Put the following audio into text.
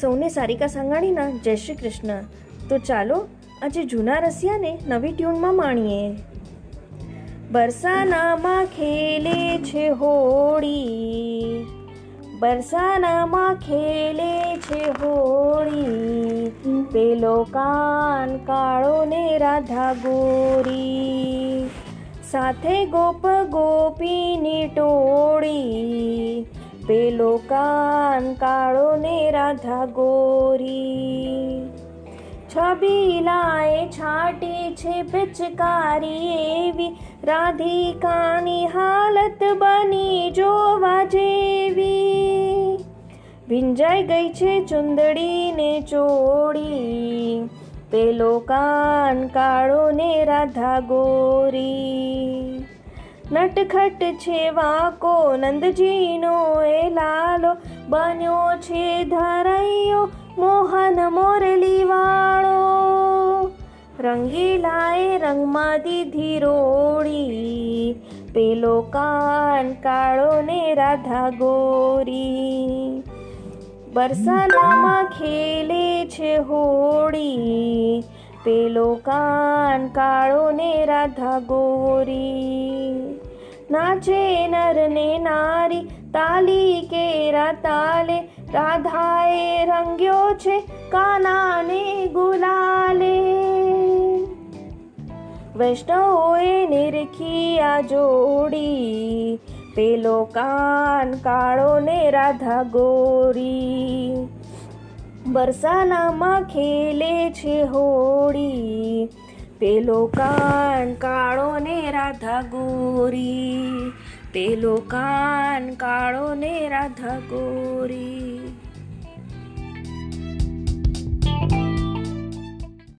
સૌને સારિકા સાંગાણીના જય શ્રી કૃષ્ણ. તો ચાલો આજે જૂના રસિયાને નવી ટ્યુનમાં માણીએ. બરસાનામાં ખેલે છે હોળી. બરસાનામાં ખેલે છે હોળી. પેલો કાન કાળો ને રાધા ગોરી. સાથે ગોપ ગોપીની ટોળી. પેલો કાન કાળો ને રાધા ગોરી. છબીલાએ છાટી છે પિચકારી એવી. રાધિકાની હાલત બની જોવા જેવી. ભીંજાઈ ગઈ છે ચુંદડીને ચોળી. પેલો કાન કાળો ને રાધા ગોરી. નટખટ છે વાકો નંદજીનો એ લાલો બન્યો છે ધરૈયો, મોહન મોરલી વાળો. રંગીલાએ રંગમાં દીધી રોડી પેલો કાન કાળો ને રાધા ગોરી. બરસાનામાં ખેલે છે હોળી, પેલો કાન કાળો ને રાધા ગોરી. નાચે નર ને નારી તાલી કેરા તાલે રાધાએ રંગ્યો છે કાનાને ગુલાલે વૈષ્ણવોએ નિરખી આ જોડી પેલો કાન કાળો ને રાધા ગોરી બરસાનામાં ખેલે છે હોળી પેલો કાન કાળો ને રાધા ગોરી. પેલો કાન કાળો ને રાધા ગોરી.